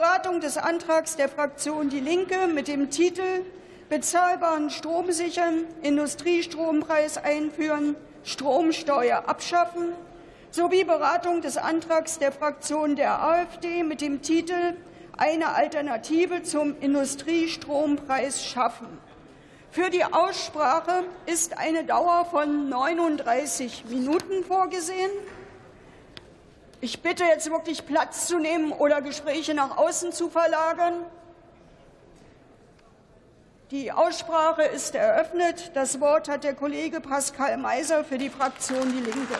Beratung des Antrags der Fraktion Die Linke mit dem Titel Bezahlbaren Strom sichern, Industriestrompreis einführen, Stromsteuer abschaffen sowie Beratung des Antrags der Fraktion der AfD mit dem Titel Eine Alternative zum Industriestrompreis schaffen. Für die Aussprache ist eine Dauer von 39 Minuten vorgesehen. Ich bitte jetzt wirklich Platz zu nehmen oder Gespräche nach außen zu verlagern. Die Aussprache ist eröffnet. Das Wort hat der Kollege Pascal Meiser für die Fraktion Die Linke.